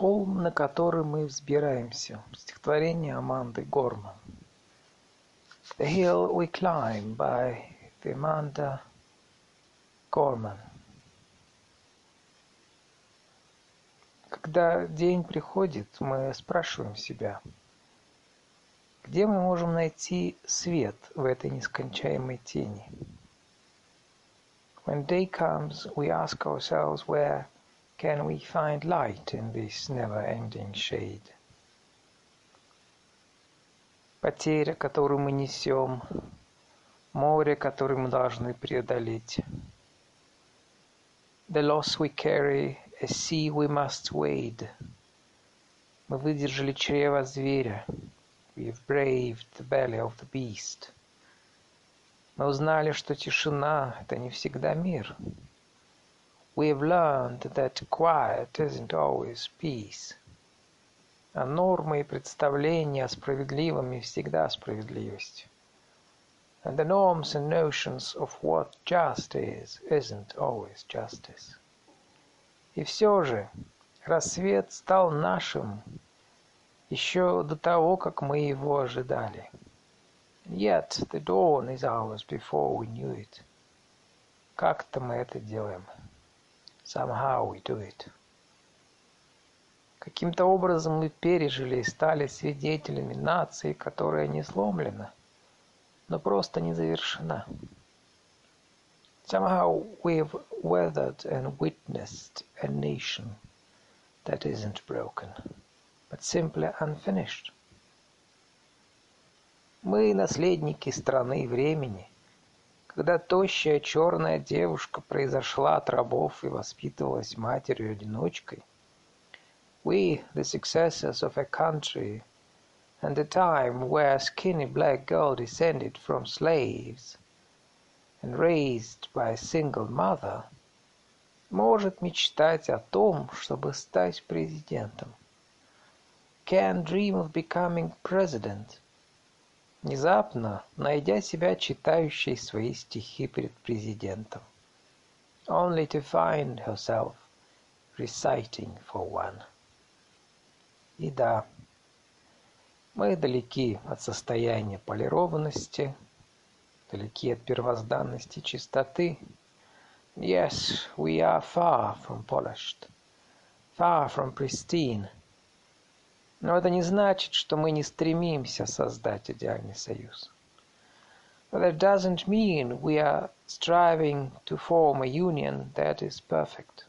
Холм, на который мы взбираемся. Стихотворение Аманды Горман. The Hill We Climb by Amanda Gorman. Когда день приходит, мы спрашиваем себя, где мы можем найти свет в этой нескончаемой тени? When day comes, we ask ourselves where can we find light in this never-ending shade? Потеря, которую мы несем, море, которое мы должны преодолеть. The loss we carry, a sea we must wade. Мы выдержали чрево зверя. We have braved the belly of the beast. Мы узнали, что тишина — это не всегда мир. We have learned that quiet isn't always peace. А нормы и представления о справедливом не всегда справедливость. And the norms and notions of what just is isn't always justice. И все же рассвет стал нашим еще до того, как мы его ожидали. Yet the dawn is ours before we knew it. Как-то мы это делаем. Somehow we do it. Каким-то образом мы пережили и стали свидетелями нации, которая не сломлена, но просто не завершена. Somehow we've weathered and witnessed a nation that isn't broken, but simply unfinished. Мы наследники страны времени, когда тощая черная девушка произошла от рабов и воспитывалась матерью-одиночкой, We, the successors of a country and a time where a skinny black girl descended from slaves and raised by a single mother, может мечтать о том, чтобы стать президентом. Can dream of becoming president. Внезапно, найдя себя читающей свои стихи перед президентом. Only to find herself reciting for one. И да, мы далеки от состояния полированности, далеки от первозданности чистоты. Yes, we are far from polished, far from pristine. Но это не значит, что мы не стремимся создать идеальный союз. That doesn't mean we are striving to form a union that is perfect.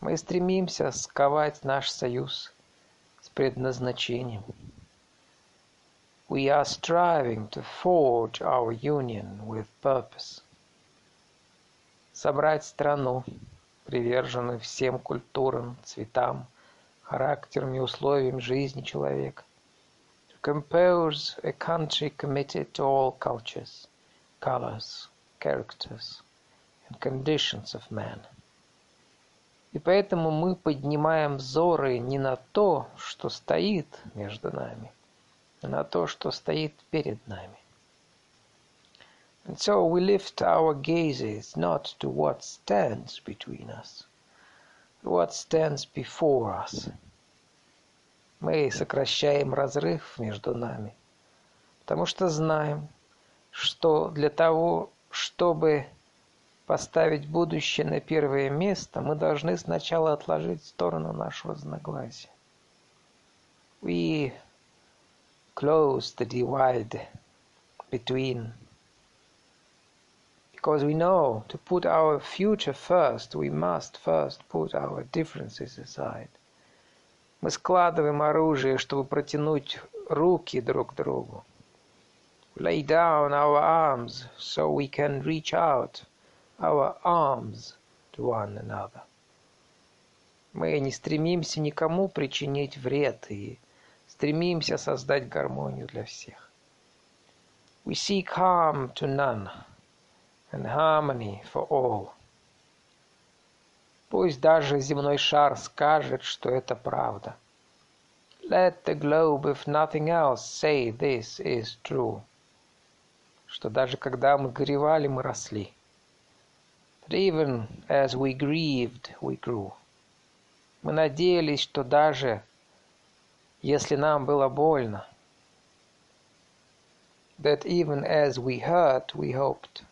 Мы стремимся сковать наш союз с предназначением. We are striving to forge our union with purpose. Собрать страну, приверженную всем культурам, цветам, характерам и условиям жизни человека. To compose a country committed to all cultures, colors, characters and conditions of man. И поэтому мы поднимаем взоры не на то, что стоит между нами, а на то, что стоит перед нами. And so we lift our gazes not to what stands between us, what stands before us. Мы сокращаем разрыв между нами, потому что знаем, что для того, чтобы поставить будущее на первое место, мы должны сначала отложить в сторону нашу разногласия. We close the divide between because we know to put our future first, we must first put our differences aside. Мы складываем оружие, чтобы протянуть руки друг к другу. Lay down our arms so we can reach out our arms to one another. Мы не стремимся никому причинить вред и стремимся создать гармонию для всех. We seek harm to none And harmony for all. Пусть даже земной шар скажет, что это правда. Let the globe, if nothing else, say this is true. Что даже когда мы горевали, мы росли. But even as we grieved, we grew. Мы надеялись, что даже если нам было больно, that even as we hurt, we hoped.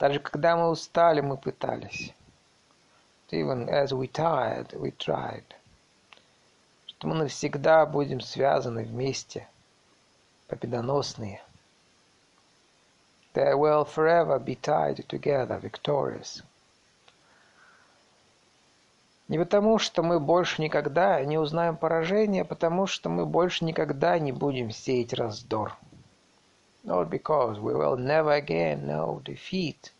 Даже когда мы устали, мы пытались. Even as we tired, we tried. Что мы навсегда будем связаны вместе, победоносные. They will forever be tied together, victorious. Не потому, что мы больше никогда не узнаем поражения, а потому что мы больше никогда не будем сеять раздор. Not because we will never again know defeat,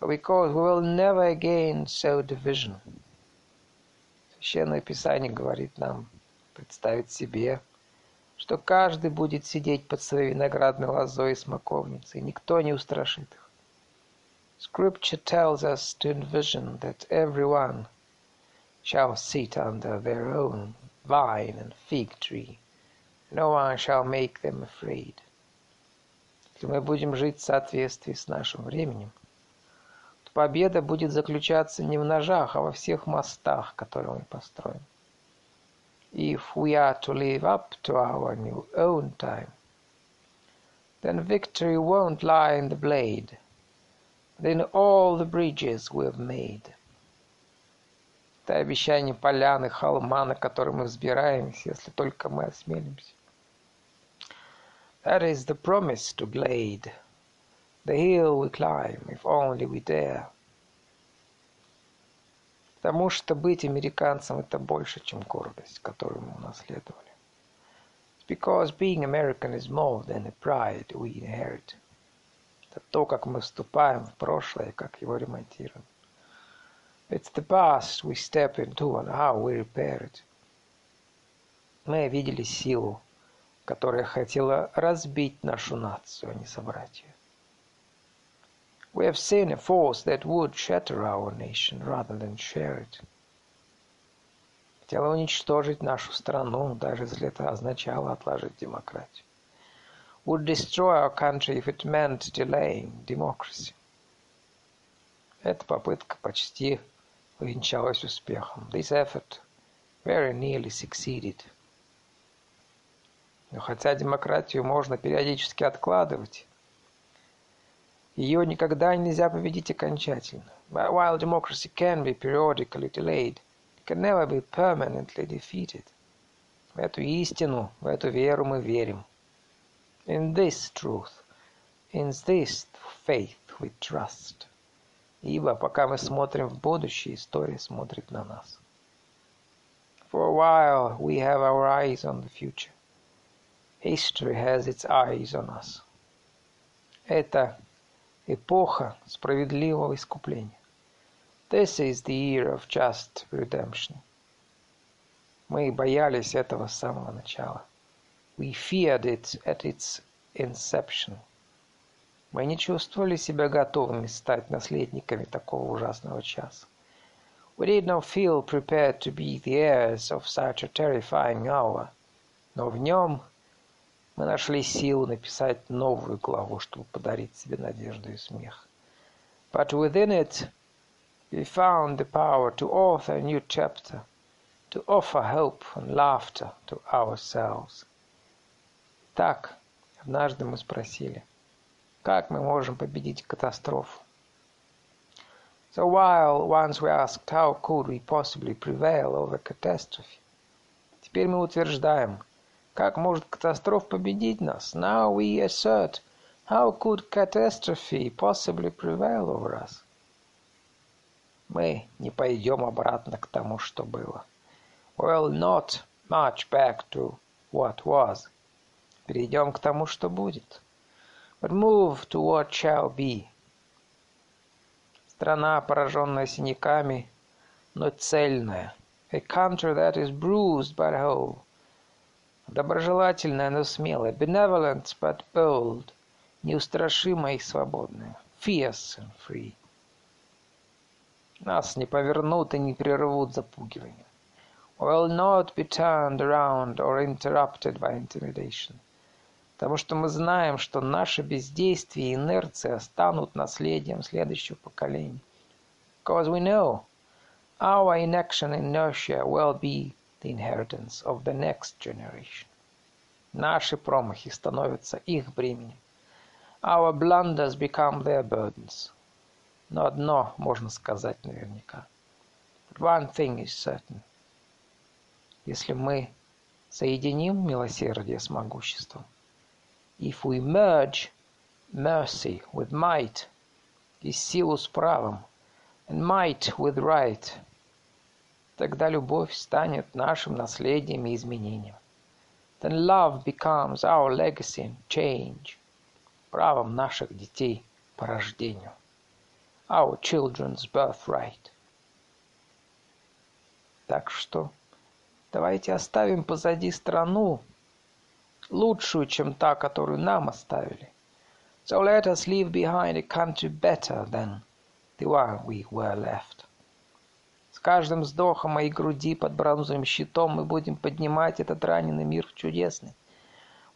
but because we will never again sow division. Священное Писание говорит нам представить себе, что каждый будет сидеть под своей виноградной лозой и смоковницей, никто не устрашит их. Scripture tells us to envision that everyone shall sit under their own vine and fig tree. No one shall make them afraid. Если мы будем жить в соответствии с нашим временем, то победа будет заключаться не в ножах, а во всех мостах, которые мы построим. If we are to live up to our new own time, then victory won't lie in the blade, but in all the bridges we've made. Это обещание поляны, холма, на который мы взбираемся, если только мы осмелимся. That is the promise to Glade, the hill we climb, if only we dare. Потому что быть американцем – это больше, чем гордость, которую мы унаследовали. It's because being American is more than a pride we inherit. Это то, как мы вступаем в прошлое, как его ремонтируем. It's the past we step into and how we repair it. Мы видели силу, которая хотела разбить нашу нацию, а не собрать ее. We have seen a force that would shatter our nation rather than share it. Хотела уничтожить нашу страну, даже если это означало отложить демократию. Would destroy our country if it meant delaying democracy. Эта попытка почти увенчалась успехом. This effort very nearly succeeded. Но хотя демократию можно периодически откладывать, ее никогда нельзя победить окончательно. But while democracy can be periodically delayed, it can never be permanently defeated. В эту истину, в эту веру мы верим. In this truth, in this faith we trust. Ибо пока мы смотрим в будущее, история смотрит на нас. For a while we have our eyes on the future. History has its eyes on us. Это эпоха справедливого искупления. This is the year of just redemption. Мы боялись этого с самого начала. We feared it at its inception. Мы не чувствовали себя готовыми стать наследниками такого ужасного часа. We did not feel prepared to be the heirs of such a terrifying hour. Но в нем мы нашли силу написать новую главу, чтобы подарить себе надежду и смех. But within it we found the power to author a new chapter, to offer hope and laughter to ourselves. Так, однажды мы спросили, Как мы можем победить катастрофу? So while once we asked how could we possibly prevail over catastrophe, теперь мы утверждаем, как может катастрофа победить нас? Now we assert, how could catastrophe possibly prevail over us? Мы не пойдем обратно к тому, что было. We'll not march back to what was. Перейдем к тому, что будет but move to what shall be. Страна, пораженная синяками, но цельная. A country that is bruised but whole. Доброжелательная, но смелая. Benevolent but bold. Неустрашимая и свободная. Fierce and free. Нас не повернут и не прервут запугиванием. Will not be turned around or interrupted by intimidation. Потому что мы знаем, что наше бездействие и инерция станут наследием следующего поколения. Because we know Our inaction and inertia will be the inheritance of the next generation. Наши промахи становятся их бременем. Our blunders become their burdens. Но одно можно сказать наверняка. But one thing is certain. Если мы соединим милосердие с могуществом, if we merge mercy with might, и силу с правом, and might with right, тогда любовь станет нашим наследием и изменением. Then love becomes our legacy and change, правом наших детей по рождению, our children's birthright. Так что давайте оставим позади страну, лучшую, чем та, которую нам оставили. So let us leave behind a country better than the one we were left. С каждым вздохом моей груди под бронзовым щитом мы будем поднимать этот раненый мир в чудесный.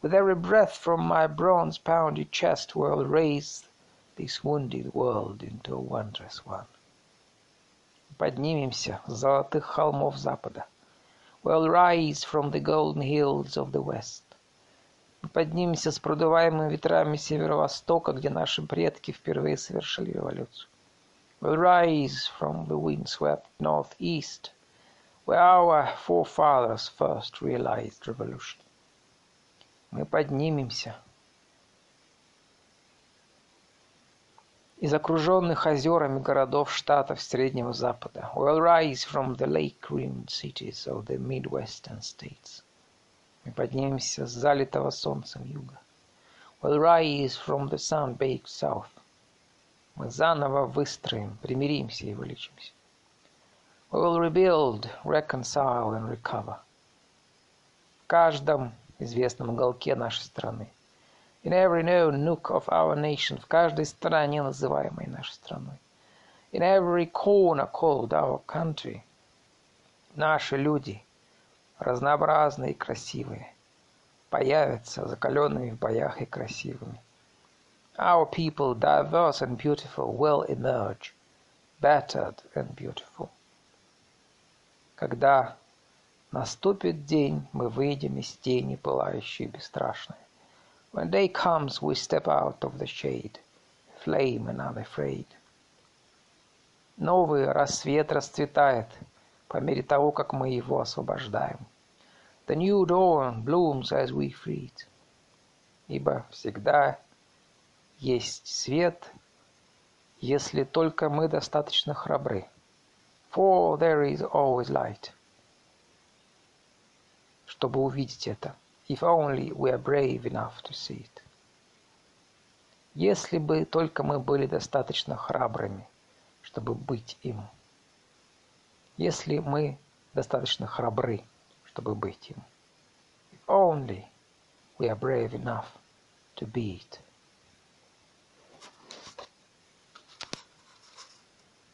With every breath from my bronze-pounded chest we'll raise this wounded world into a wondrous one. Поднимемся с золотых холмов запада. We'll rise from the golden hills of the west. Мы поднимемся с продуваемыми ветрами северо-востока, где наши предки впервые совершили революцию will rise from the windswept northeast, where our forefathers first realized revolution. Мы поднимемся из окруженных озерами городов штатов Среднего Запада. We'll rise from the lake-rimmed cities of the Midwestern states. Мы поднимемся с залитого солнцем юга. We'll rise from the sun-baked south. Мы заново выстроим, примиримся и вылечимся. We will rebuild, reconcile and recover. В каждом известном уголке нашей страны. In every known nook of our nation, в каждой стране, называемой нашей страной. In every corner called our country. Наши люди, разнообразные и красивые, появятся закаленными в боях и красивыми. Our people, diverse and beautiful, will emerge, battered and beautiful. Когда наступит день, мы выйдем из тени, пылающей бесстрашной. When day comes, we step out of the shade, flame and unafraid. Новый рассвет расцветает по мере того, как мы его освобождаем. The new dawn blooms as we free it. Ибо всегда есть свет, если только мы достаточно храбры. For there is always light. Чтобы увидеть это. If only we are brave enough to see it. Если бы только мы были достаточно храбрыми, чтобы быть им. Если мы достаточно храбры, чтобы быть им. If only we are brave enough to be it.